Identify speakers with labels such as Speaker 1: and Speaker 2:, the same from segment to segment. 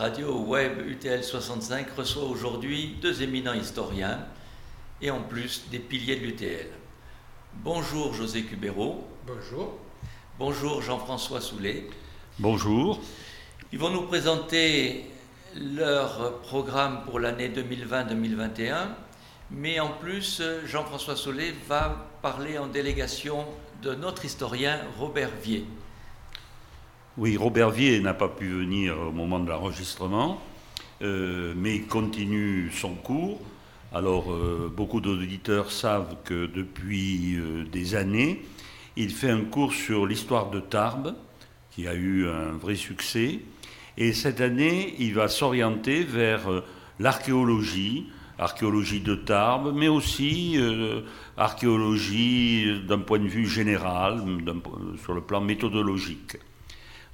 Speaker 1: Radio Web UTL 65 reçoit aujourd'hui deux éminents historiens et en plus des piliers de l'UTL. Bonjour José Cubero.
Speaker 2: Bonjour.
Speaker 1: Bonjour Jean-François Soulet.
Speaker 3: Bonjour.
Speaker 1: Ils vont nous présenter leur programme pour l'année 2020-2021, mais en plus Jean-François Soulet va parler en délégation de notre historien Robert Vier.
Speaker 3: Oui, Robert Vier n'a pas pu venir au moment de l'enregistrement, euh, mais il continue son cours. Alors, euh, beaucoup d'auditeurs savent que depuis euh, des années, il fait un cours sur l'histoire de Tarbes, qui a eu un vrai succès. Et cette année, il va s'orienter vers l'archéologie, archéologie de Tarbes, mais aussi archéologie d'un point de vue général, sur le plan méthodologique.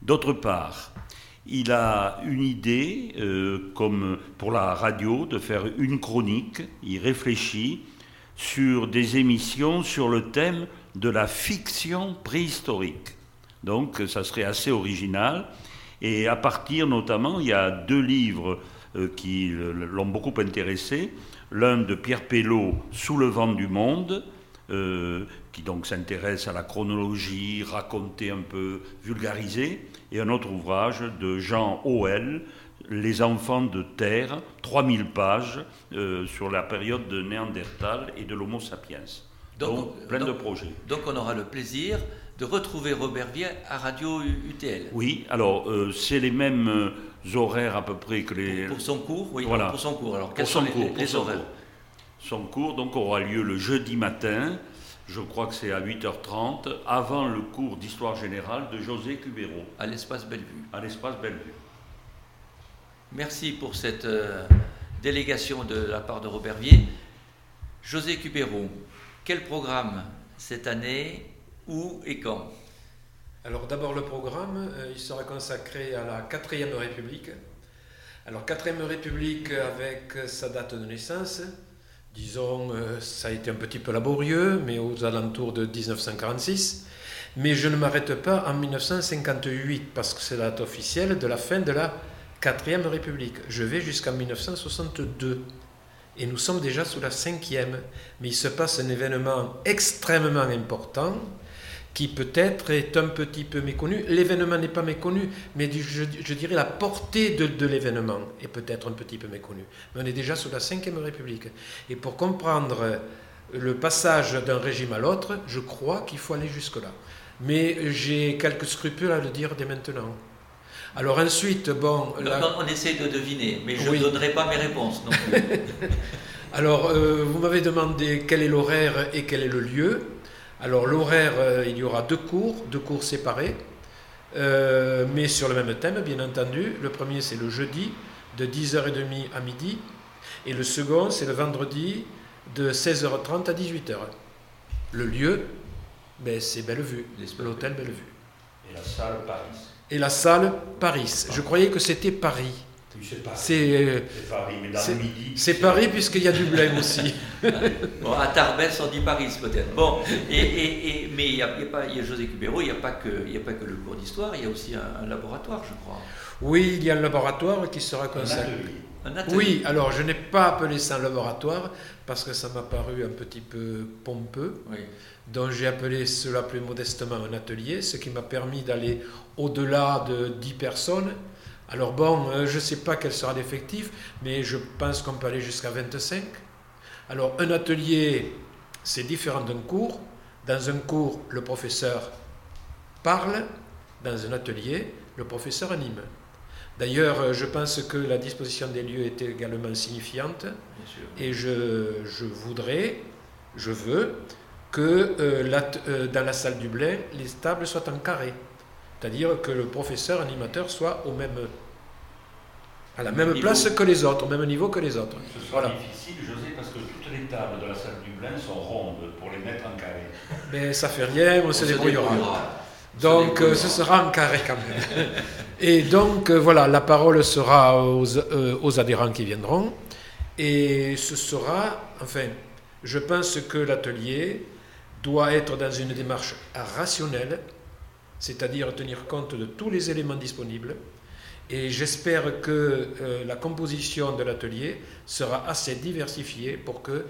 Speaker 3: D'autre part, il a une idée, euh, comme pour la radio, de faire une chronique. Il réfléchit sur des émissions sur le thème de la fiction préhistorique. Donc, ça serait assez original. Et à partir, notamment, il y a deux livres euh, qui l'ont beaucoup intéressé. L'un de Pierre Pellot, Sous le vent du monde, euh, qui donc s'intéresse à la chronologie, raconter un peu, vulgariser, et un autre ouvrage de Jean Hoel, Les enfants de terre, 3000 pages euh, sur la période de Néandertal et de l'Homo sapiens. Donc, plein de projets.
Speaker 1: Donc on aura le plaisir de retrouver Robert Vier à Radio UTL.
Speaker 3: Oui, alors euh, c'est les mêmes horaires à peu près que les...
Speaker 1: Pour, son cours, oui,
Speaker 3: voilà.
Speaker 1: pour son cours. Alors quels
Speaker 3: son
Speaker 1: sont
Speaker 3: cours,
Speaker 1: les, horaires
Speaker 3: son cours donc aura lieu le jeudi matin, je crois que c'est à 8h30, avant le cours d'histoire générale de José Cubero.
Speaker 1: À l'espace Bellevue.
Speaker 3: À l'espace Bellevue.
Speaker 1: Merci pour cette euh, délégation de la part de Robert Vier. José Cubero, quel programme cette année, où et quand?
Speaker 2: Alors d'abord le programme, euh, il sera consacré à la 4ème République. Alors 4ème République avec sa date de naissance, disons, euh, ça a été un petit peu laborieux, mais aux alentours de 1946. Mais je ne m'arrête pas en 1958, parce que c'est la date officielle de la fin de la 4ème République. Je vais jusqu'en 1962. Et nous sommes déjà sous la 5e. Mais il se passe un événement extrêmement important qui peut-être est un petit peu méconnu. L'événement n'est pas méconnu, mais je, dirais la portée de, l'événement est peut-être un petit peu méconnue. Mais on est déjà sous la Ve République. Et pour comprendre le passage d'un régime à l'autre, je crois qu'il faut aller jusque-là. Mais j'ai quelques scrupules à le dire dès maintenant. Alors ensuite, bon...
Speaker 1: On essaie de deviner, mais je ne donnerai pas mes réponses.
Speaker 2: Alors, euh, vous m'avez demandé quel est l'horaire et quel est le lieu. Alors l'horaire, euh, il y aura deux cours, deux cours séparés, euh, mais sur le même thème, bien entendu. Le premier, c'est le jeudi, de 10h30 à midi, et le second, c'est le vendredi, de 16h30 à 18h. Le lieu, ben, c'est Bellevue, l'hôtel Bellevue.
Speaker 3: Et la salle Paris.
Speaker 2: Et la salle Paris. Je croyais que c'était Paris.
Speaker 3: C'est Paris, mais dans midi.
Speaker 2: C'est Paris puisqu'il y a du blême aussi.
Speaker 1: bon, à Tarbes, on dit Paris peut-être. Bon, et, et, mais il n'y a, pas, a José Cubero, il n'y a, pas que, a pas que le cours d'histoire, il y a aussi un, laboratoire, je crois.
Speaker 2: Oui, il y a un laboratoire qui sera consacré. Oui, alors je n'ai pas appelé ça un laboratoire parce que ça m'a paru un petit peu pompeux. Donc j'ai appelé cela plus modestement un atelier, ce qui m'a permis d'aller au-delà de 10 personnes alors bon, euh, je ne sais pas quel sera l'effectif, mais je pense qu'on peut aller jusqu'à 25. Alors un atelier, c'est différent d'un cours. Dans un cours, le professeur parle. Dans un atelier, le professeur anime. D'ailleurs, euh, je pense que la disposition des lieux est également signifiante. Et je, voudrais, je veux, que euh, dans la salle du blé, les tables soient en carré. C'est-à-dire que le professeur animateur soit au même, à la même, place que les autres, au même niveau que les autres.
Speaker 3: Ce sera difficile, José, parce que toutes les tables de la salle du Blain sont rondes pour les mettre en carré.
Speaker 2: Mais ça fait rien, on, se débrouillera. Donc euh, ce sera en carré quand même. Et donc euh, voilà, la parole sera aux, euh, aux, adhérents qui viendront. Et ce sera, enfin, je pense que l'atelier doit être dans une démarche rationnelle, c'est-à-dire tenir compte de tous les éléments disponibles, Et j'espère que euh, la composition de l'atelier sera assez diversifiée pour que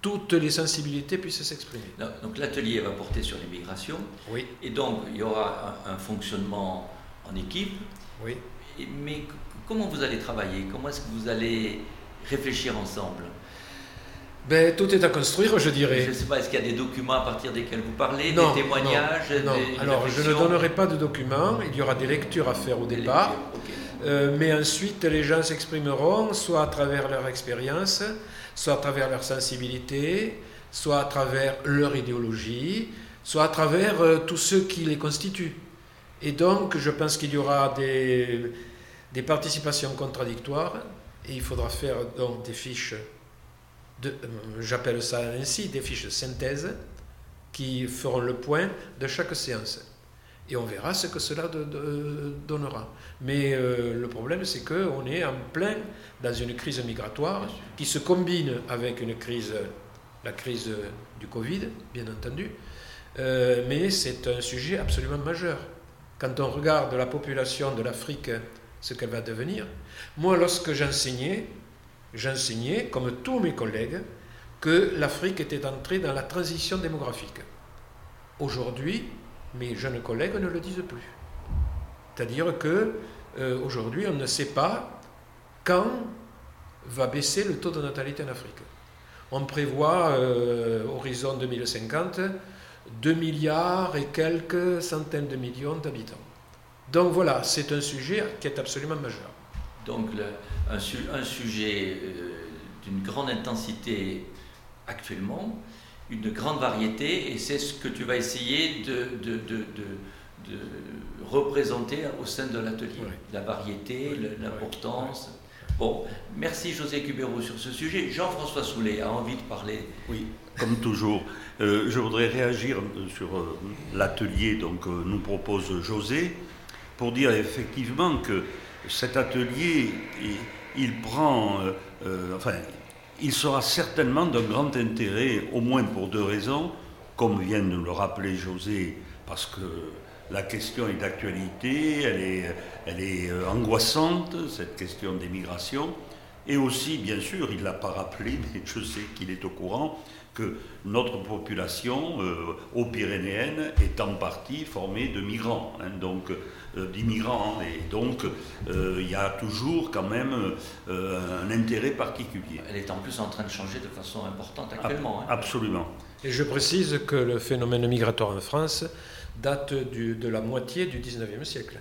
Speaker 2: toutes les sensibilités puissent s'exprimer.
Speaker 1: Donc l'atelier va porter sur l'immigration.
Speaker 2: Oui.
Speaker 1: Et donc il y aura un, fonctionnement en équipe.
Speaker 2: Oui.
Speaker 1: mais comment vous allez travailler? Comment est-ce que vous allez réfléchir ensemble?
Speaker 2: Ben, tout est à construire, je dirais.
Speaker 1: Je ne sais pas, est-ce qu'il y a des documents à partir desquels vous parlez,
Speaker 2: des
Speaker 1: témoignages
Speaker 2: Non, alors je ne donnerai pas de documents, il y aura des lectures à faire au départ, euh, mais ensuite les gens s'exprimeront soit à travers leur expérience, soit à travers leur sensibilité, soit à travers leur idéologie, soit à travers euh, tous ceux qui les constituent. Et donc je pense qu'il y aura des, des participations contradictoires, et il faudra faire donc des fiches j'appelle ça ainsi, des fiches de synthèse qui feront le point de chaque séance. Et on verra ce que cela donnera. Mais euh, le problème, c'est qu'on est en plein dans une crise migratoire qui se combine avec une crise, la crise du Covid, bien entendu. Euh, mais c'est un sujet absolument majeur. Quand on regarde la population de l'Afrique, ce qu'elle va devenir, moi, lorsque j'enseignais, j'enseignais, comme tous mes collègues, que l'Afrique était entrée dans la transition démographique. Aujourd'hui, mes jeunes collègues ne le disent plus. C'est-à-dire que euh, aujourd'hui, on ne sait pas quand va baisser le taux de natalité en Afrique. On prévoit, euh, horizon 2050, 2 milliards et quelques centaines de millions d'habitants. Donc voilà, c'est un sujet qui est absolument majeur.
Speaker 1: Donc un, sujet euh, d'une grande intensité actuellement, une grande variété, et c'est ce que tu vas essayer de, de, représenter au sein de l'atelier. La variété, l'importance. Bon, merci José Cubero sur ce sujet. Jean-François Soulet a envie de parler.
Speaker 3: Oui, comme toujours. Euh, je voudrais réagir sur euh, l'atelier donc nous propose José pour dire effectivement que cet atelier, il, prend, euh, euh, enfin, il sera certainement d'un grand intérêt, au moins pour deux raisons, comme vient de le rappeler José, parce que la question est d'actualité, elle est, elle est euh, angoissante, cette question des migrations, et aussi, bien sûr, il ne l'a pas rappelé, mais je sais qu'il est au courant, que notre population euh, aux Pyrénéennes est en partie formée de migrants, hein, donc euh, d'immigrants, hein, et donc euh, il y a toujours quand même un intérêt particulier.
Speaker 1: Elle est en plus en train de changer de façon importante actuellement.
Speaker 3: Hein. Absolument.
Speaker 2: Et je précise que le phénomène migratoire en France date de la moitié du 19e siècle.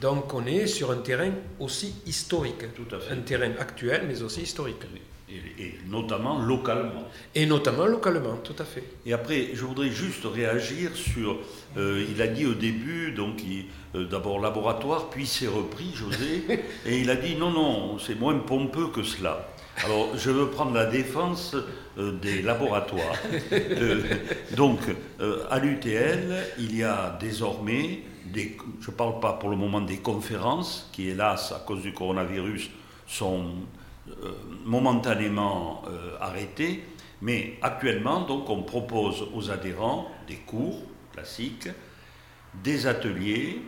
Speaker 2: Donc on est sur un terrain aussi historique.
Speaker 3: Tout à fait.
Speaker 2: Un terrain actuel, mais aussi historique.
Speaker 3: Et, notamment localement.
Speaker 2: Et notamment localement, tout à fait.
Speaker 3: Et après, je voudrais juste réagir sur. Euh, il a dit au début, donc euh, d'abord laboratoire, puis c'est repris, José, et il a dit non, non, c'est moins pompeux que cela. Alors, je veux prendre la défense euh, des laboratoires. donc, à l'UTL, il y a désormais des, je ne parle pas pour le moment des conférences, qui hélas, à cause du coronavirus, sont momentanément euh, arrêtées, mais actuellement, donc, on propose aux adhérents des cours classiques, des ateliers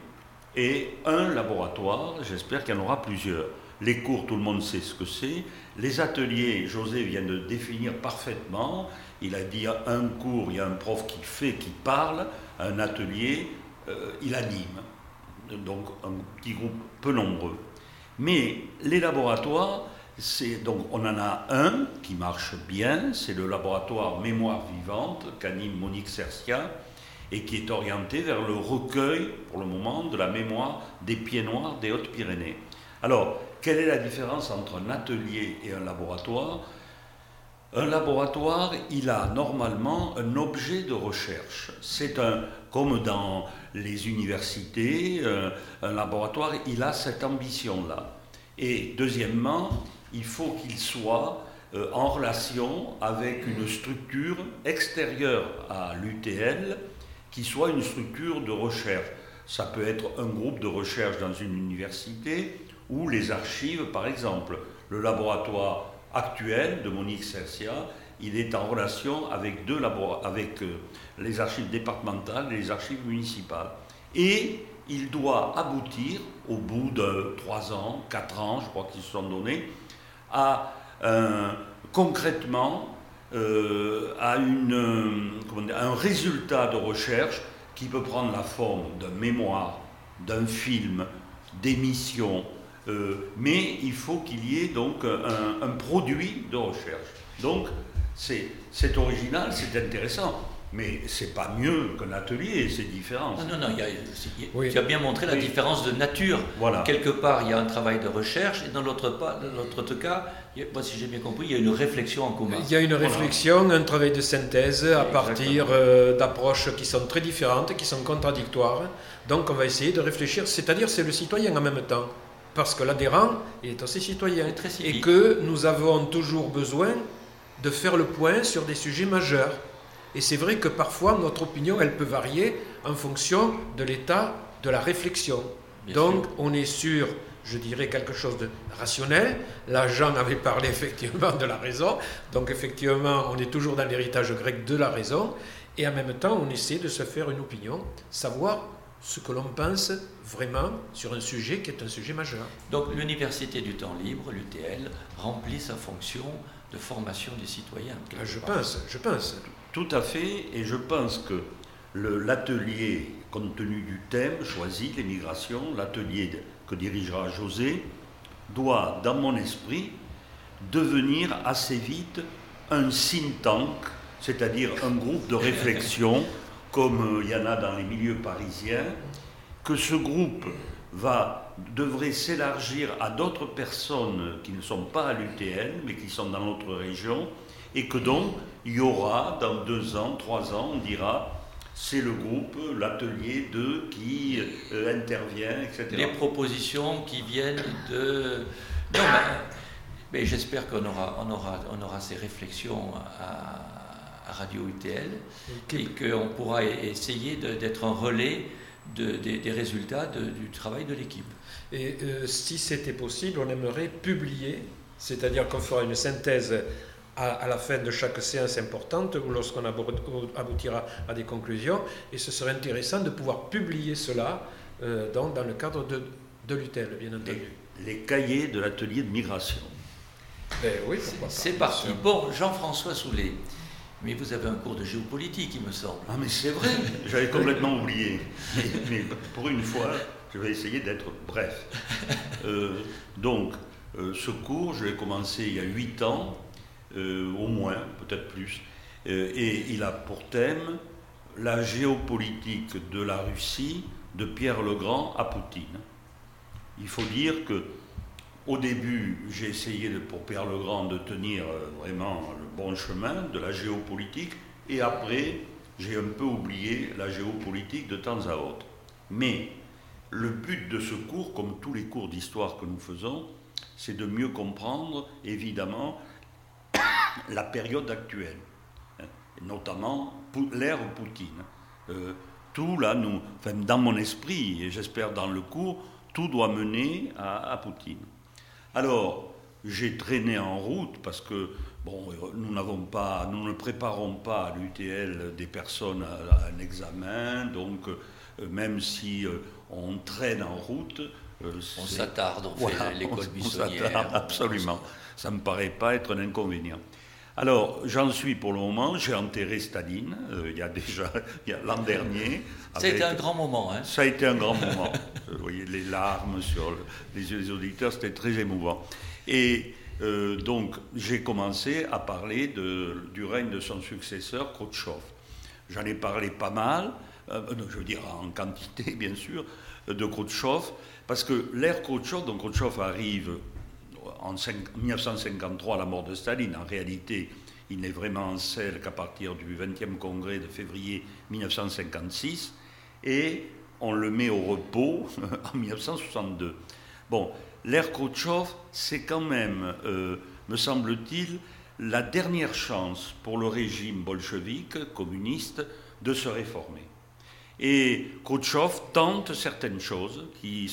Speaker 3: et un laboratoire. J'espère qu'il y en aura plusieurs. Les cours, tout le monde sait ce que c'est. Les ateliers, José vient de définir parfaitement. Il a dit un cours, il y a un prof qui fait, qui parle. Un atelier, euh, il anime. Donc un petit groupe peu nombreux. Mais les laboratoires, donc on en a un qui marche bien, c'est le laboratoire Mémoire vivante qu'anime Monique Cercia et qui est orienté vers le recueil, pour le moment, de la mémoire des pieds noirs des Hautes-Pyrénées. Alors, quelle est la différence entre un atelier et un laboratoire? Un laboratoire, il a normalement un objet de recherche. C'est un, comme dans les universités, euh, un laboratoire, il a cette ambition-là. Et deuxièmement, il faut qu'il soit euh, en relation avec une structure extérieure à l'UTL qui soit une structure de recherche. Ça peut être un groupe de recherche dans une université ou les archives, par exemple. Le laboratoire actuel de Monique Cercia, il est en relation avec, deux avec euh, les archives départementales et les archives municipales. Et il doit aboutir, au bout de trois ans, quatre ans, je crois qu'ils se sont donnés, à concrètement euh, à, une, un résultat de recherche qui peut prendre la forme d'un mémoire, d'un film, d'émissions, euh, mais il faut qu'il y ait donc un, un, produit de recherche. Donc c'est original, c'est intéressant. Mais c'est pas mieux qu'un atelier, c'est différent.
Speaker 1: Non, non, non, tu as bien montré la différence de nature. Voilà. Quelque part, il y a un travail de recherche, et dans l'autre cas, moi, si j'ai bien compris, il y a une réflexion en commun.
Speaker 2: Il y a une réflexion, un travail de synthèse à partir euh, d'approches qui sont très différentes, qui sont contradictoires. Donc, on va essayer de réfléchir, c'est-à-dire c'est le citoyen en même temps. Parce que l'adhérent est aussi citoyen. et que nous avons toujours besoin de faire le point sur des sujets majeurs. Et c'est vrai que parfois notre opinion, elle peut varier en fonction de l'état de la réflexion. Donc on est sur, je dirais, quelque chose de rationnel. Là, Jean avait parlé effectivement de la raison. Donc effectivement, on est toujours dans l'héritage grec de la raison. Et en même temps, on essaie de se faire une opinion, savoir ce que l'on pense vraiment sur un sujet qui est un sujet majeur.
Speaker 1: Donc l'Université du temps libre, l'UTL, remplit sa fonction de formation des citoyens.
Speaker 2: Ah, je pense, je pense.
Speaker 3: Tout à fait, et je pense que l'atelier, compte tenu du thème choisi, l'émigration, l'atelier que dirigera José, doit, dans mon esprit, devenir assez vite un think tank, c'est-à-dire un groupe de réflexion, comme il y en a dans les milieux parisiens, que ce groupe va, devrait s'élargir à d'autres personnes qui ne sont pas à l'UTL, mais qui sont dans notre région, et que donc il y aura dans deux ans, trois ans, on dira c'est le groupe, l'atelier 2 qui euh, intervient, etc.
Speaker 1: Les propositions qui viennent de... Non, mais, j'espère qu'on aura, on aura, on aura ces réflexions à, Radio UTL et qu'on pourra essayer d'être un relais des, résultats du travail de l'équipe.
Speaker 2: Et euh, si c'était possible, on aimerait publier, c'est-à-dire qu'on fera une synthèse à, la fin de chaque séance importante ou lorsqu'on aboutira à des conclusions. Et ce serait intéressant de pouvoir publier cela euh, dans, le cadre de, de l'UTEL, bien entendu.
Speaker 3: Les, cahiers de l'atelier de migration.
Speaker 2: Ben oui,
Speaker 1: c'est parti. Bon, Jean-François Soulet. Mais vous avez un cours de géopolitique, il me semble.
Speaker 3: Ah, mais c'est vrai, j'avais complètement oublié. Mais, pour une fois, je vais essayer d'être bref. Euh, donc, euh, ce cours, je l'ai commencé il y a huit ans, au moins, peut-être plus. et il a pour thème la géopolitique de la Russie de Pierre le Grand à Poutine. Il faut dire que au début, j'ai essayé pour Pierre le Grand de tenir vraiment bon chemin de la géopolitique, et après, j'ai un peu oublié la géopolitique de temps à autre. Mais le but de ce cours, comme tous les cours d'histoire que nous faisons, c'est de mieux comprendre, évidemment, la période actuelle, hein, notamment l'ère Poutine. Euh, tout là, nous, enfin, dans mon esprit, et j'espère dans le cours, tout doit mener à, à Poutine. Alors, j'ai traîné en route parce que Bon, nous n'avons pas, nous ne préparons pas à l'UTL des personnes à, un examen, donc euh, même si euh, on traîne en route,
Speaker 1: euh, on s'attarde, on fait l'école buissonnière.
Speaker 3: absolument, ça ne me paraît pas être un inconvénient. Alors, j'en suis pour le moment, j'ai enterré Staline, il y a déjà l'an dernier.
Speaker 1: Ça a été un grand moment. Hein
Speaker 3: ça a été un grand moment. Vous voyez les larmes sur les yeux des auditeurs, c'était très émouvant. Et euh, donc j'ai commencé à parler du règne de son successeur, Khrouchtchev. J'en ai parlé pas mal, euh, je veux dire en quantité bien sûr, de Khrouchtchev, parce que l'ère Khrouchtchev, donc Khrouchtchev arrive en 1953 à la mort de Staline, en réalité il n'est vraiment en selle qu'à partir du 20e congrès de février 1956, et on le met au repos en 1962. Bon, l'ère Khrouchtchev, c'est quand même, euh, me semble-t-il, la dernière chance pour le régime bolchevique, communiste, de se réformer. Et Khrouchtchev tente certaines choses qui,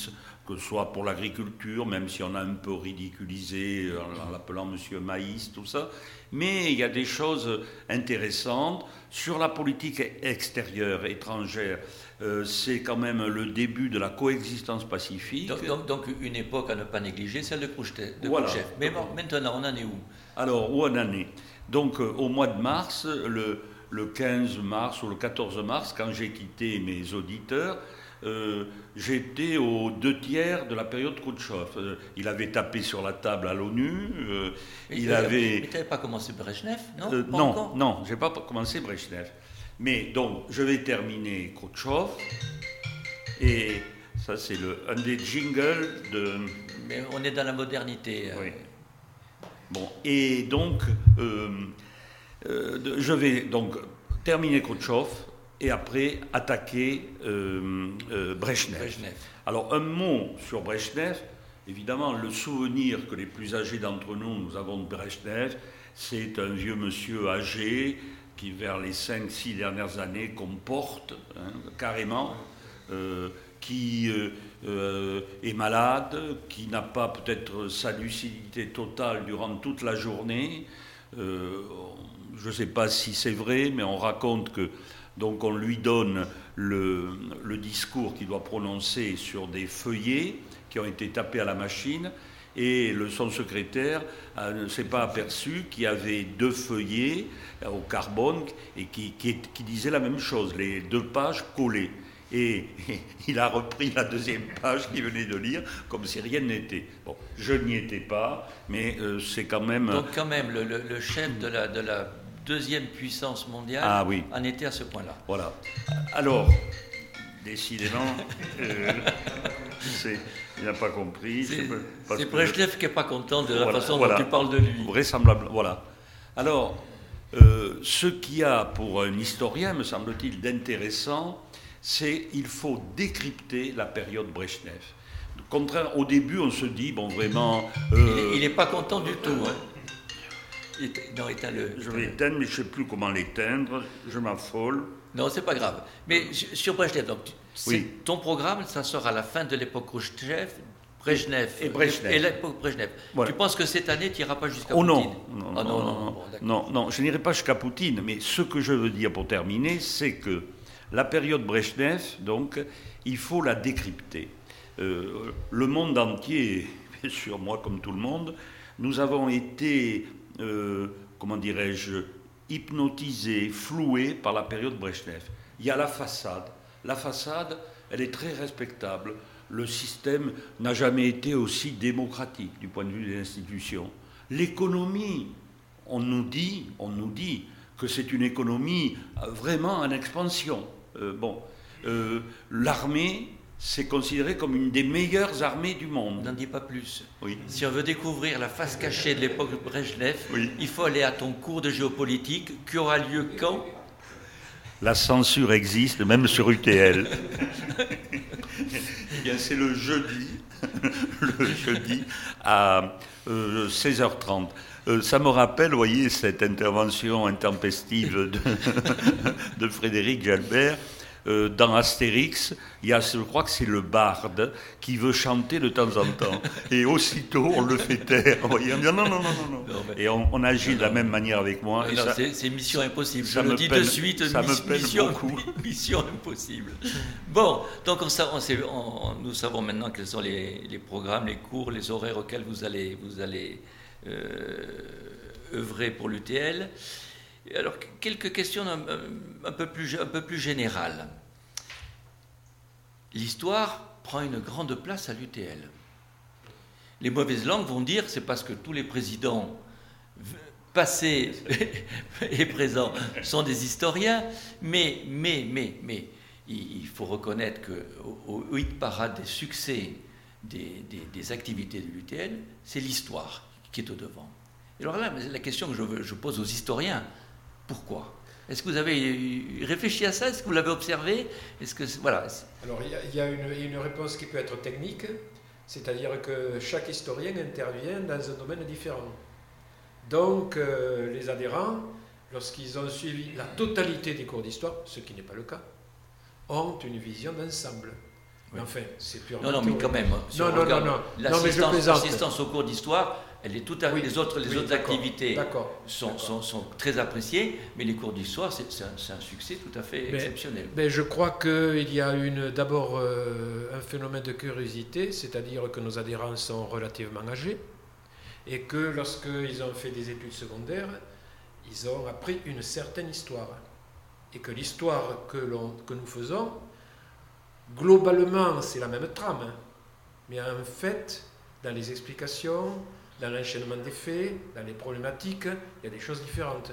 Speaker 3: que ce soit pour l'agriculture, même si on a un peu ridiculisé en, l'appelant Monsieur Maïs, tout ça. Mais il y a des choses intéressantes. Sur la politique extérieure, étrangère, euh, c'est quand même le début de la coexistence pacifique.
Speaker 1: Donc, une époque à ne pas négliger, celle de Khrouchtchev. Mais maintenant, on en est où?
Speaker 3: Alors, où on en est? Donc, euh, au mois de mars, le, le 15 mars ou le 14 mars, quand j'ai quitté mes auditeurs, euh, j'étais aux deux tiers de la période Khrouchtchev. Euh, il avait tapé sur la table à l'ONU. Euh, il avait.
Speaker 1: Mais tu n'avais pas commencé Brezhnev, non
Speaker 3: Non, non, j'ai pas commencé Brezhnev. Mais donc, je vais terminer Khrouchtchev. Et ça, c'est le, un des jingles de.
Speaker 1: Mais on est dans la modernité.
Speaker 3: Oui. Bon, et donc, je vais donc terminer Khrouchtchev et après attaquer euh, euh, Brezhnev. Alors un mot sur Brezhnev, évidemment le souvenir que les plus âgés d'entre nous nous avons de Brezhnev, c'est un vieux monsieur âgé qui vers les 5-6 dernières années comporte hein, carrément, euh, qui est malade, qui n'a pas peut-être sa lucidité totale durant toute la journée. je ne sais pas si c'est vrai, mais on raconte que donc on lui donne le, discours qu'il doit prononcer sur des feuillets qui ont été tapés à la machine et son secrétaire euh, ne s'est pas aperçu qu'il y avait deux feuillets euh, au carbone et qui, disaient la même chose, les deux pages collées. Et, il a repris la deuxième page qu'il venait de lire comme si rien n'était. Bon, je n'y étais pas, mais euh, c'est quand même...
Speaker 1: Donc quand même, le, chef de la deuxième puissance mondiale ah, oui. en était à ce point-là.
Speaker 3: Voilà. Alors, décidément, euh, il n'a pas compris.
Speaker 1: C'est Brezhnev qui n'est pas content de la façon dont tu parles de lui.
Speaker 3: Vraisemblable, voilà. Alors, euh, ce qu'il y a pour un historien, me semble-t-il, d'intéressant, c'est qu'il faut décrypter la période Brezhnev. Contraire, au début, on se dit, bon, vraiment.
Speaker 1: il n'est euh, pas content du tout. Hein.
Speaker 3: Non, éteins-le. Je vais éteindre, mais je ne sais plus comment l'éteindre. Je m'affole.
Speaker 1: Non, c'est pas grave. Mais sur Brezhnev, donc, ton programme, ça sera à la fin de l'époque Khrushchev, Brezhnev.
Speaker 3: Et.
Speaker 1: Et l'époque Brezhnev. Tu penses que cette année, tu n'iras pas jusqu'à
Speaker 3: oh,
Speaker 1: Poutine
Speaker 3: non. Non, non, non, non, non, je n'irai pas jusqu'à Poutine. Mais ce que je veux dire pour terminer, c'est que la période Brezhnev, donc, il faut la décrypter. Euh, le monde entier, bien sûr, moi comme tout le monde, nous avons été euh, comment dirais-je, hypnotisé, floué par la période Brezhnev. Il y a la façade. La façade, elle est très respectable. Le système n'a jamais été aussi démocratique du point de vue des institutions. L'économie, on nous dit, on nous dit que c'est une économie euh, vraiment en expansion. Euh, bon, l'armée, c'est considéré comme une des meilleures armées du monde.
Speaker 1: N'en dis pas plus. Oui. Si on veut découvrir la face cachée de l'époque de Brezhnev, il faut aller à ton cours de géopolitique qui aura lieu quand?
Speaker 3: La censure existe même sur UTL. Eh c'est le jeudi, le jeudi à 16h30. Euh, euh, ça me rappelle, vous voyez, cette intervention intempestive de, de Frédéric Jalbert euh, dans Astérix, il y a, je crois que c'est le barde qui veut chanter de temps en temps. Et aussitôt, on le fait taire. On dit non, non, non, non, non. Et on, agit de la même manière avec moi.
Speaker 1: C'est mission impossible. Ça Je me dis de suite, ça me mission, beaucoup. mission impossible. Bon, donc on, nous savons maintenant quels sont les, programmes, les cours, les horaires auxquels vous allez, vous allez euh, œuvrer pour l'UTL. Alors, quelques questions un, peu plus, un peu plus générales. L'histoire prend une grande place à l'UTL. Les mauvaises langues vont dire c'est parce que tous les présidents passés et présents sont des historiens, mais, mais, mais, mais, il faut reconnaître qu'au au hit parade des succès des, des, activités de l'UTL, c'est l'histoire qui est au devant. alors là, la question que je pose aux historiens, pourquoi? Est-ce que vous avez réfléchi à ça? Est-ce que vous l'avez observé? Est-ce que voilà
Speaker 2: Alors il y a, une, réponse qui peut être technique, c'est-à-dire que chaque historien intervient dans un domaine différent. Donc euh, les adhérents, lorsqu'ils ont suivi la totalité des cours d'histoire, ce qui n'est pas le cas, ont une vision d'ensemble. Enfin, c'est purement.
Speaker 1: Non, non, mais quand même.
Speaker 2: Si non, non, non, non,
Speaker 1: L'assistance au cours d'histoire, elle est tout à, les autres, les autres activités sont, sont, sont, très appréciées, mais les cours d'histoire, c'est un, un, succès tout à fait exceptionnel.
Speaker 2: Mais je crois qu'il y a d'abord euh, un phénomène de curiosité, c'est-à-dire que nos adhérents sont relativement âgés et que lorsqu'ils ont fait des études secondaires, ils ont appris une certaine histoire. Et que l'histoire que, que nous faisons, globalement, c'est la même trame, mais en fait, dans les explications, dans l'enchaînement des faits, dans les problématiques, il y a des choses différentes.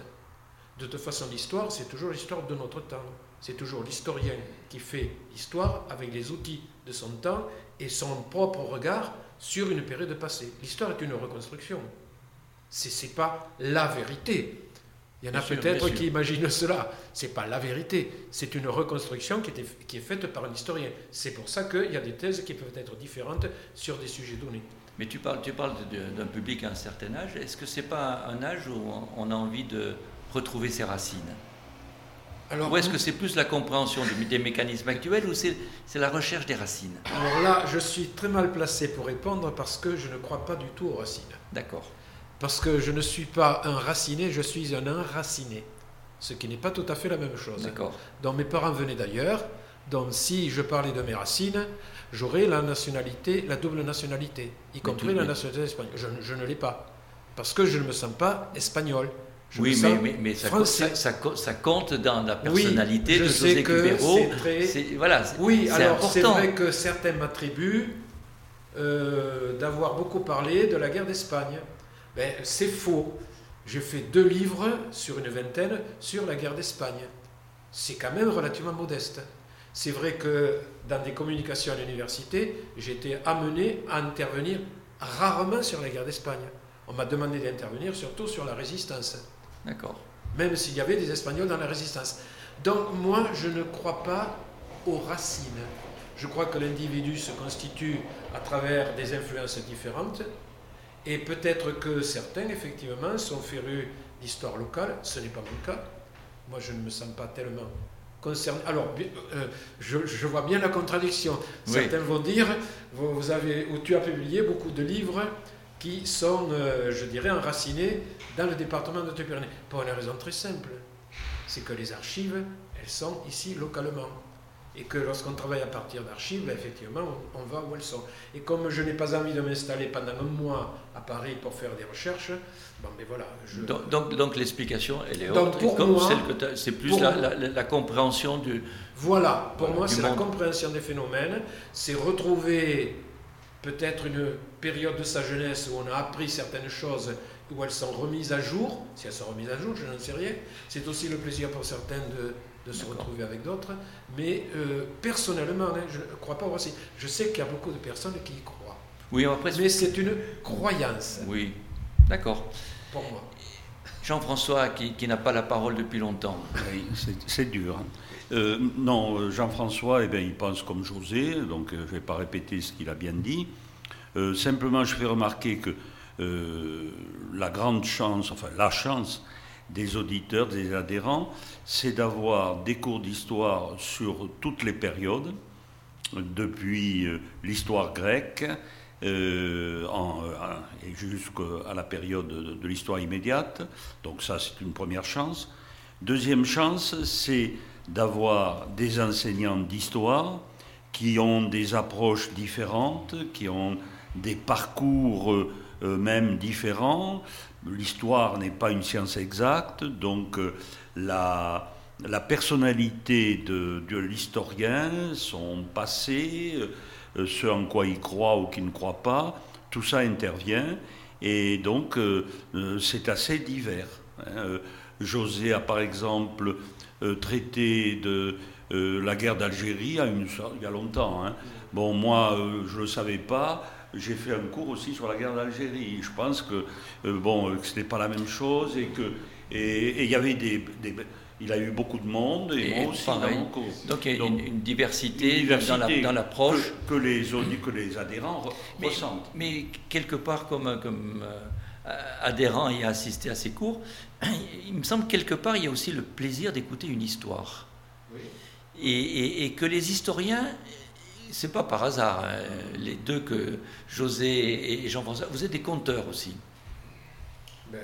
Speaker 2: De toute façon, l'histoire, c'est toujours l'histoire de notre temps. C'est toujours l'historien qui fait l'histoire avec les outils de son temps et son propre regard sur une période passée. L'histoire est une reconstruction. Ce n'est pas la vérité. Il y en a peut-être qui imaginent cela. Ce n'est pas la vérité. C'est une reconstruction qui, qui est faite par un historien. C'est pour ça qu'il y a des thèses qui peuvent être différentes sur des sujets donnés.
Speaker 1: Mais tu parles, tu parles d'un public à un certain âge. Est-ce que ce n'est pas un âge où on a envie de retrouver ses racines? Alors, ou est-ce que c'est plus la compréhension des mécanismes actuels ou c'est la recherche des racines?
Speaker 2: Alors là, je suis très mal placé pour répondre parce que je ne crois pas du tout aux racines.
Speaker 1: D'accord.
Speaker 2: Parce que je ne suis pas un raciné, je suis un enraciné. Ce qui n'est pas tout à fait la même chose.
Speaker 1: D'accord.
Speaker 2: Donc mes parents venaient d'ailleurs. Donc si je parlais de mes racines, j'aurais la nationalité, la double nationalité, y compris la nationalité espagnole. Je, ne l'ai pas, parce que je ne me sens pas espagnol.
Speaker 1: oui, mais, mais, ça, ça, compte dans la personnalité de José Cubero.
Speaker 2: Voilà, oui, alors c'est vrai que certains m'attribuent euh, d'avoir beaucoup parlé de la guerre d'Espagne. Ben, c'est faux. J'ai fait deux livres sur une vingtaine sur la guerre d'Espagne. C'est quand même relativement modeste. C'est vrai que dans des communications à l'université, j'ai été amené à intervenir rarement sur la guerre d'Espagne. On m'a demandé d'intervenir surtout sur la résistance.
Speaker 1: D'accord.
Speaker 2: Même s'il y avait des Espagnols dans la résistance. Donc moi, je ne crois pas aux racines. Je crois que l'individu se constitue à travers des influences différentes. Et peut-être que certains, effectivement, sont férus d'histoire locale. Ce n'est pas mon cas. Moi, je ne me sens pas tellement alors, euh, je, vois bien la contradiction. Certains vont dire, vous, avez, ou tu as publié beaucoup de livres qui sont, euh, je dirais, enracinés dans le département de Pyrénées. Pour une raison très simple, c'est que les archives, elles sont ici localement et que lorsqu'on travaille à partir d'archives, effectivement, on, va où elles sont. Et comme je n'ai pas envie de m'installer pendant un mois à Paris pour faire des recherches, bon, mais voilà.
Speaker 1: Donc, donc, l'explication, elle est autre. Comme celle que c'est plus la, compréhension du.
Speaker 2: Voilà, pour moi, c'est la compréhension des phénomènes, c'est retrouver peut-être une période de sa jeunesse où on a appris certaines choses, où elles sont remises à jour. Si elles sont remises à jour, je n'en sais rien. C'est aussi le plaisir pour certains de de se retrouver avec d'autres. Mais euh, personnellement, hein, je ne crois pas aussi. Je sais qu'il y a beaucoup de personnes qui y croient.
Speaker 1: Oui, après,
Speaker 2: mais c'est une croyance.
Speaker 1: Oui, d'accord.
Speaker 2: Pour moi.
Speaker 1: Jean-François, qui, n'a pas la parole depuis longtemps.
Speaker 3: Oui, c'est dur. Hein. Euh, non, Jean-François, eh bien, il pense comme José, donc euh, je ne vais pas répéter ce qu'il a bien dit. simplement, je fais remarquer que la grande chance, enfin la chance, des auditeurs, des adhérents, c'est d'avoir des cours d'histoire sur toutes les périodes, depuis euh, l'histoire grecque euh, euh, jusqu'à la période de, l'histoire immédiate. Donc ça, c'est une première chance. Deuxième chance, c'est d'avoir des enseignants d'histoire qui ont des approches différentes, qui ont des parcours même différents, l'histoire n'est pas une science exacte, donc euh, la, personnalité de, l'historien, son passé, euh, ce en quoi il croit ou qu'il ne croit pas, tout ça intervient, et donc euh, c'est assez divers. Hein. José a par exemple traité de la guerre d'Algérie il y a longtemps. Hein. Bon, moi, je ne le savais pas j'ai fait un cours aussi sur la guerre d'Algérie. Je pense que euh, bon, euh, ce n'était pas la même chose et que et il y avait des, il a eu beaucoup de monde et, moi aussi dans mon cours.
Speaker 1: Donc il y a une, diversité, dans l'approche
Speaker 3: que, les que les adhérents ressentent.
Speaker 1: Mais quelque part comme comme euh, adhérent et assisté à ces cours, il me semble quelque part il y a aussi le plaisir d'écouter une histoire. Et, et, que les historiens c'est pas par hasard. hein. Les deux que José et Jean-François, vous êtes des conteurs aussi.
Speaker 2: Ben,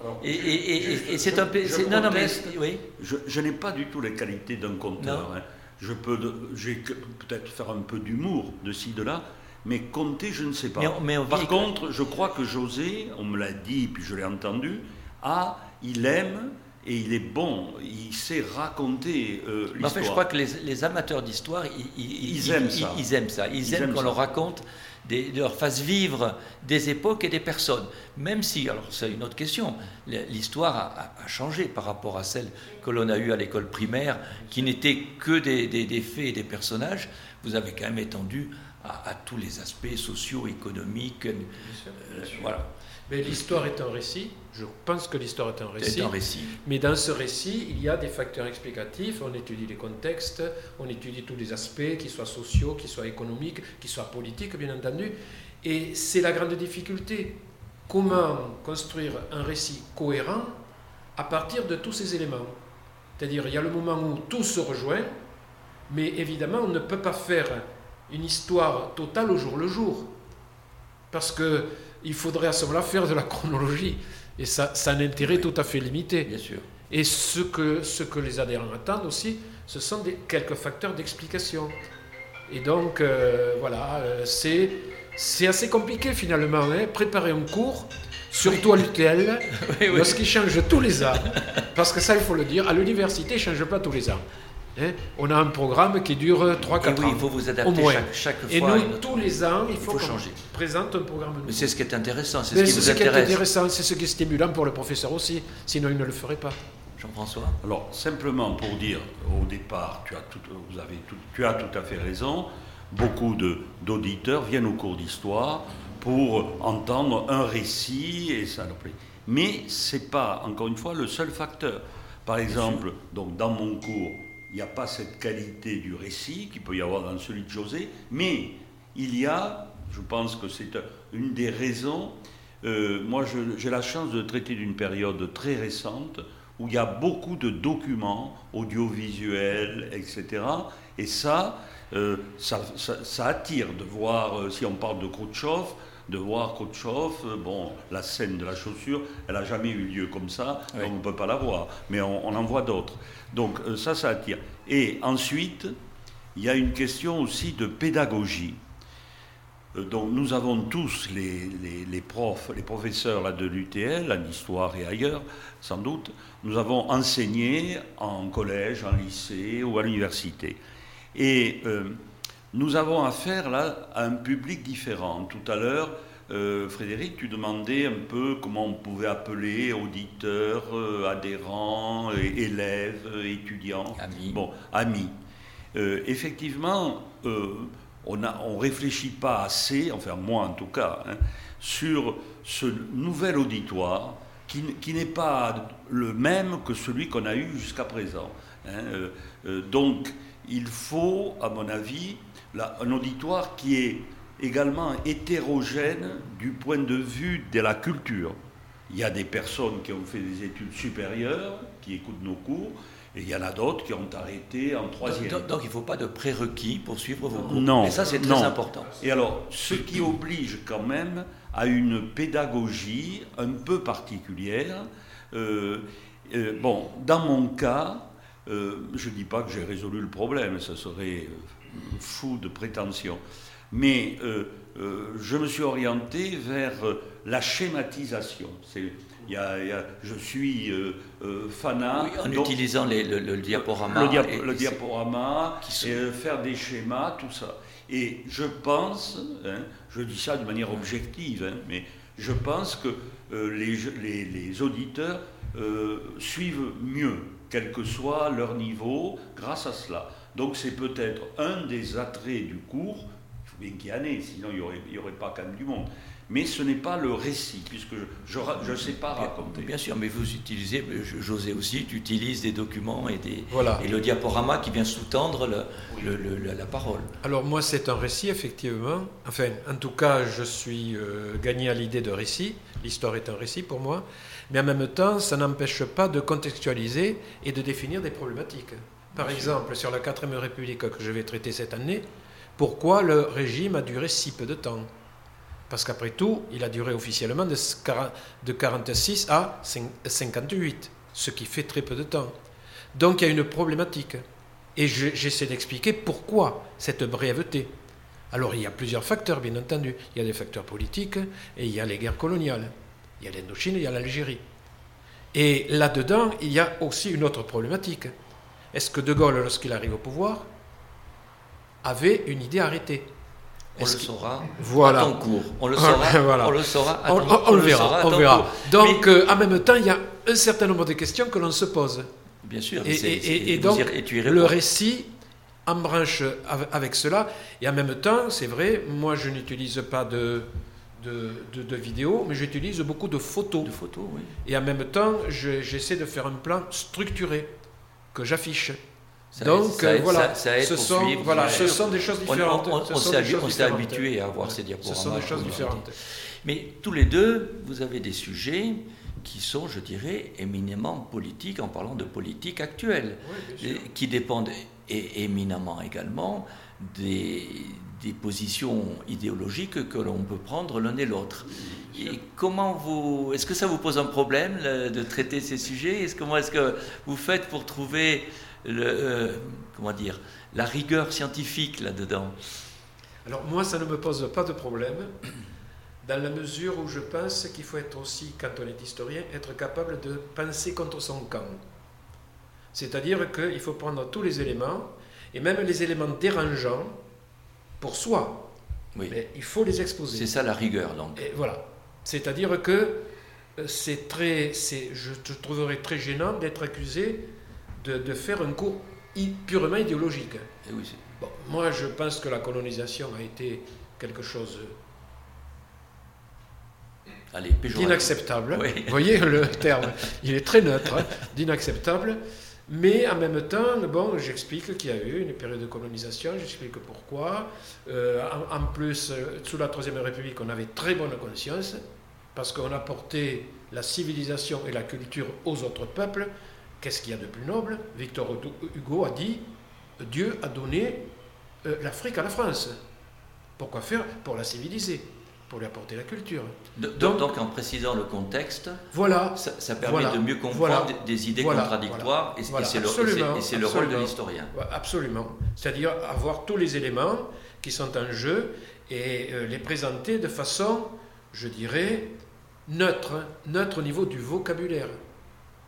Speaker 2: alors,
Speaker 1: Et, et- et- et- et c'est
Speaker 3: je-
Speaker 1: un peu.
Speaker 3: je
Speaker 1: Non, non, mais oui.
Speaker 3: Je, je n'ai pas du tout les qualités d'un conteur. Hein. Je peux, peut-être faire un peu d'humour de ci de là, mais compter, je ne sais pas.
Speaker 1: Mais on- mais on
Speaker 3: Par contre, je crois que José, on me l'a dit, puis je l'ai entendu, a, il aime et il est bon. Il sait raconter euh,
Speaker 1: Mais en fait, je
Speaker 3: l'histoire.
Speaker 1: crois que les, les amateurs d'histoire, ils, ils-
Speaker 3: Ils aiment ça.
Speaker 1: Ils, aiment ça. Ils,
Speaker 3: Ils
Speaker 1: aiment
Speaker 3: aiment
Speaker 1: qu'on leur raconte, des, leur fasse vivre des époques et des personnes. Même si, alors c'est une autre question, l'histoire a, changé par rapport à celle que l'on a eue à l'école primaire, qui n'était que des, des- des faits et des personnages. Vous avez quand même étendu à, à tous les aspects sociaux, économiques. euh, voilà,
Speaker 2: Mais l'histoire est un récit. Je pense que l'histoire est un
Speaker 1: c'est
Speaker 2: récit.
Speaker 1: un récit.
Speaker 2: Mais dans ce récit, il y a des facteurs explicatifs. On étudie les contextes, on étudie tous les aspects, qu'ils soient sociaux, qu'ils soient économiques, qu'ils soient politiques, bien entendu. Et c'est la grande difficulté. Comment construire un récit cohérent à partir de tous ces éléments? C'est-à-dire, il y a le moment où tout se rejoint, mais évidemment, on ne peut pas faire une histoire totale au jour le jour. Parce que il faudrait à ce moment-là faire de la chronologie. Et ça, ça a un intérêt tout à fait limité.
Speaker 1: Bien sûr.
Speaker 2: Et ce que, ce que les adhérents attendent aussi, ce sont des, quelques facteurs d'explication. Et donc, euh, voilà, euh, c'est, c'est assez compliqué finalement. hein, préparer un cours, surtout à l'UTL,
Speaker 1: Oui, oui.
Speaker 2: lorsqu'il change tous les ans. Parce que ça, il faut le dire, à l'université, il ne change pas tous les ans. Hein. on a un programme qui dure 3-4
Speaker 1: Et oui,
Speaker 2: ans.
Speaker 1: il faut vous adapter chaque, chaque
Speaker 2: Et
Speaker 1: fois. à
Speaker 2: nous, tous les ans, il faut,
Speaker 1: faut changer.
Speaker 2: présente un programme nouveau.
Speaker 1: Mais c'est ce qui est intéressant, c'est ce qui
Speaker 2: c'est
Speaker 1: vous
Speaker 2: ce qui est
Speaker 1: intéresse.
Speaker 2: intéressant, c'est ce qui est stimulant pour le professeur aussi. Sinon, il ne le ferait pas.
Speaker 1: Jean-François
Speaker 3: Alors, simplement pour dire, au départ, tu as tout, vous avez tout, tu as tout à fait raison, beaucoup d'auditeurs viennent au cours d'histoire pour entendre un récit et ça leur plaît. Mais ce n'est pas, encore une fois, le seul facteur. Par exemple, donc dans mon cours, il n'y a pas cette qualité du récit qu'il peut y avoir dans celui de José, mais il y a, je pense que c'est une des raisons, euh, moi j'ai la chance de traiter d'une période très récente où il y a beaucoup de documents audiovisuels, etc. Et ça, euh, ça, ça- ça attire de voir, euh, si on parle de Khrouchtchev, de voir Khrouchtchev, euh, bon, la scène de la chaussure, elle n'a jamais eu lieu comme ça,
Speaker 1: Oui.
Speaker 3: donc on ne peut pas la voir, mais on, on en voit d'autres. Donc euh, ça, ça attire. Et ensuite, il y a une question aussi de pédagogie. Euh, Donc nous avons tous les, les- les profs, les professeurs là, de l'UTL, en histoire et ailleurs, sans doute, nous avons enseigné en collège, en lycée ou à l'université. Et euh, nous avons affaire là à un public différent. Tout à l'heure, euh, Frédéric, tu demandais un peu comment on pouvait appeler auditeurs, euh, adhérents, élèves, euh, étudiants.
Speaker 1: Amis.
Speaker 3: Bon, amis. Euh, effectivement, on ne réfléchit pas assez, enfin moi en tout cas, hein, sur ce nouvel auditoire qui, n'est pas le même que celui qu'on a eu jusqu'à présent. hein. Donc, il faut, à mon avis, un auditoire qui est également hétérogène du point de vue de la culture. Il y a des personnes qui ont fait des études supérieures, qui écoutent nos cours, et il y en a d'autres qui ont arrêté en troisième.
Speaker 1: Donc, donc, il ne faut pas de prérequis pour suivre vos cours.
Speaker 3: Non,
Speaker 1: Et ça, c'est très
Speaker 3: non.
Speaker 1: important.
Speaker 3: Et alors, ce qui oblige quand même à une pédagogie un peu particulière. euh, euh, bon, dans mon cas, euh, je ne dis pas que j'ai résolu le problème, ça serait fou de prétention. Mais euh, euh, je me suis orienté vers euh, la schématisation. C'est- il y a- y a- je suis euh, euh, fanat.
Speaker 1: Oui, en
Speaker 3: donc-
Speaker 1: utilisant les- le, le diaporama.
Speaker 3: le, dia-
Speaker 1: et-
Speaker 3: le diaporama,
Speaker 1: qui sont-
Speaker 3: et, euh, faire des schémas, tout ça. Et je pense, hein, je dis ça de manière objective, hein, mais je pense que les, les- les auditeurs suivent mieux, quel que soit leur niveau, grâce à cela. Donc c'est peut-être un des attraits du cours, il faut bien qu'il y en ait, sinon il n'y aurait, il y aurait pas quand même du monde. Mais ce n'est pas le récit, puisque je ne sais pas raconter.
Speaker 1: Bien sûr, mais vous utilisez, José aussi, tu utilises des documents et, des,
Speaker 2: Voilà.
Speaker 1: et le diaporama qui vient sous-tendre la parole.
Speaker 2: Alors moi, c'est un récit, effectivement. Enfin, en tout cas, je suis euh, gagné à l'idée de récit. L'histoire est un récit pour moi. Mais en même temps, ça n'empêche pas de contextualiser et de définir des problématiques. Par exemple, sur la 4ème République que je vais traiter cette année, pourquoi le régime a duré si peu de temps? Parce qu'après tout, il a duré officiellement de 46 à 58, ce qui fait très peu de temps. Donc il y a une problématique. Et j'essaie d'expliquer pourquoi cette brièveté. Alors il y a plusieurs facteurs, bien entendu. Il y a des facteurs politiques et il y a les guerres coloniales. Il y a l'Indochine et il y a l'Algérie. Et là-dedans, il y a aussi une autre problématique. Est-ce que De Gaulle, lorsqu'il arrive au pouvoir, avait une idée arrêtée
Speaker 1: on le saura
Speaker 2: voilà.
Speaker 1: à ton cours. On le saura, on le saura
Speaker 2: on, on, le verra, on verra. Donc, euh, en même temps, il y a un certain nombre de questions que l'on se pose.
Speaker 1: Bien sûr.
Speaker 2: Et, donc, le récit embranche avec cela. Et en même temps, c'est vrai, moi, je n'utilise pas de, de, de, vidéos, mais j'utilise beaucoup de photos.
Speaker 1: De photos, oui.
Speaker 2: Et en même temps, j'essaie de faire un plan structuré que j'affiche. Donc voilà, ce, sont, voilà ce sont des choses différentes.
Speaker 1: On, s'est habitué à voir ces diaporamas.
Speaker 2: Ce sont des choses différentes.
Speaker 1: Mais tous les deux, vous avez des sujets qui sont, je dirais, éminemment politiques, en parlant de politique actuelle, qui dépendent éminemment également des, des positions idéologiques que l'on peut prendre l'un et l'autre. Et comment vous, est-ce que ça vous pose un problème de traiter ces sujets? Est-ce comment est-ce que vous faites pour trouver euh, la rigueur scientifique là-dedans?
Speaker 2: Alors moi, ça ne me pose pas de problème, dans la mesure où je pense qu'il faut être aussi, quand on est historien, être capable de penser contre son camp. C'est-à-dire qu'il faut prendre tous les éléments, et même les éléments dérangeants, pour soi. Oui. Mais il faut les exposer.
Speaker 1: C'est ça la rigueur, donc.
Speaker 2: Et voilà. C'est-à-dire que euh, c'est très, je trouverais très gênant d'être accusé de, faire un cours purement idéologique.
Speaker 1: Et oui,
Speaker 2: bon, moi, je pense que la colonisation a été quelque chose d'inacceptable. Vous voyez le terme, il est très neutre, hein, d'inacceptable. Mais en même temps, j'explique qu'il y a eu une période de colonisation, j'explique pourquoi. Euh, en, plus, euh, sous la Troisième République, on avait très bonne conscience, parce qu'on a porté la civilisation et la culture aux autres peuples, Qu'est-ce qu'il y a de plus noble? Victor Hugo a dit Dieu a donné euh, l'Afrique à la France. Pourquoi faire? Pour la civiliser, pour lui apporter la culture.
Speaker 1: donc, en précisant le contexte,
Speaker 2: voilà,
Speaker 1: ça, permet de mieux comprendre des idées contradictoires et, c'est le, rôle de l'historien.
Speaker 2: Absolument. C'est-à-dire avoir tous les éléments qui sont en jeu et euh, les présenter de façon, je dirais, neutre, neutre au niveau du vocabulaire.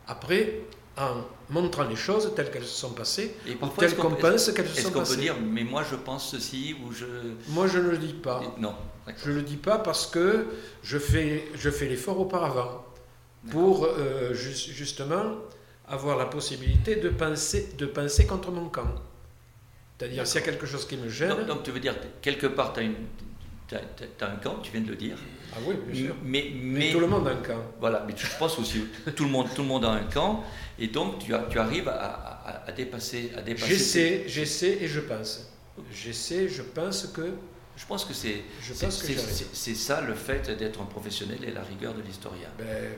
Speaker 2: Après, en montrant les choses telles qu'elles se sont passées,
Speaker 1: et
Speaker 2: ou telles qu'on pense qu'elles se sont passées.
Speaker 1: Est-ce qu'on peut dire, mais moi je pense ceci, ou je...
Speaker 2: Moi je ne le dis pas.
Speaker 1: Non.
Speaker 2: Je ne le dis pas parce que je fais, je fais l'effort auparavant pour euh, justement avoir la possibilité de penser, de penser contre mon camp. C'est-à-dire s'il y a quelque chose qui me gêne...
Speaker 1: Donc, donc tu veux dire, quelque part, tu as as, un camp, tu viens de le dire.
Speaker 2: Ah oui, bien sûr.
Speaker 1: Mais, mais,
Speaker 2: tout le monde a un camp.
Speaker 1: Voilà, mais je pense aussi, tout le monde, tout le monde a un camp, et donc tu, tu arrives à, à, dépasser, à dépasser.
Speaker 2: J'essaie, j'essaie et je pense. J'essaie, je pense que.
Speaker 1: Je pense que c'est, c'est, ça le fait d'être un professionnel et la rigueur de l'historien.
Speaker 3: Ben,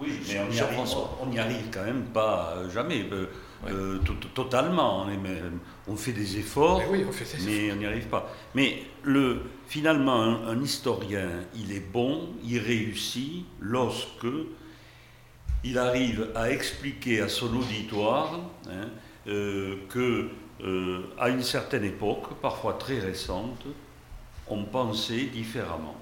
Speaker 3: oui, mais on n'y arrive, quand même pas euh, jamais. Euh, euh, totalement. On, on, fait des efforts, mais, on n'y arrive pas. Mais le, finalement, un, historien, il est bon, il réussit lorsque il arrive à expliquer à son auditoire hein, euh, que euh, à une certaine époque, parfois très récente, on pensait différemment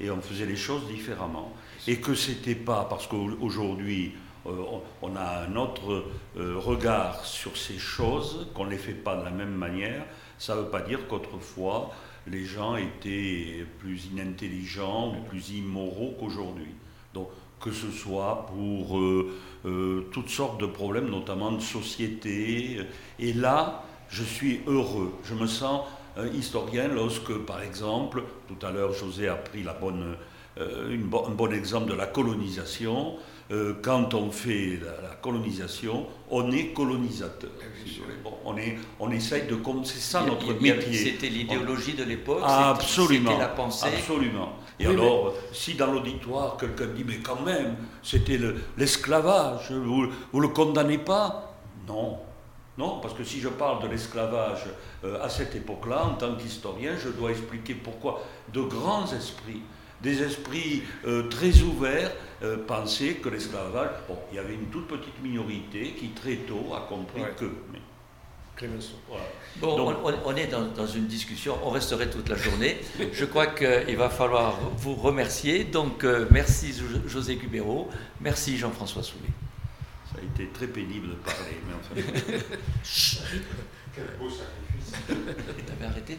Speaker 2: et,
Speaker 3: et on faisait les choses différemment, et que c'était pas parce qu'aujourd'hui euh, on a un autre euh, regard sur ces choses, qu'on ne les fait pas de la même manière. Ça ne veut pas dire qu'autrefois, les gens étaient plus inintelligents ou plus immoraux qu'aujourd'hui. Donc, que ce soit pour euh, toutes sortes de problèmes, notamment de société. Et là, je suis heureux. Je me sens historien lorsque, par exemple, tout à l'heure, José a pris la bonne, un bon exemple de la colonisation. Euh, quand on fait la, colonisation, on est colonisateur. on, est, on essaye de... C'est ça notre métier.
Speaker 1: C'était l'idéologie de l'époque,
Speaker 3: absolument,
Speaker 1: c'était la pensée.
Speaker 3: Absolument. Et alors, si dans l'auditoire, quelqu'un dit, mais quand même, c'était l'esclavage, vous ne le condamnez pas? Non. Non, parce que si je parle de l'esclavage euh, à cette époque-là, en tant qu'historien, je dois expliquer pourquoi de grands esprits, des esprits euh, très ouverts, euh, pensaient que l'esclavage, bon, il y avait une toute petite minorité qui très tôt a compris
Speaker 2: Ouais.
Speaker 3: que. mais-
Speaker 2: Voilà.
Speaker 1: Bon,
Speaker 3: Donc-
Speaker 1: on, est dans, dans une discussion, on resterait toute la journée. Je crois qu'il va falloir vous remercier. Donc, merci Jo- José Cubero, merci Jean-François Soulet.
Speaker 3: Ça a été très pénible de parler, mais enfin.
Speaker 4: Quel beau sacrifice.
Speaker 1: T'avais arrêté?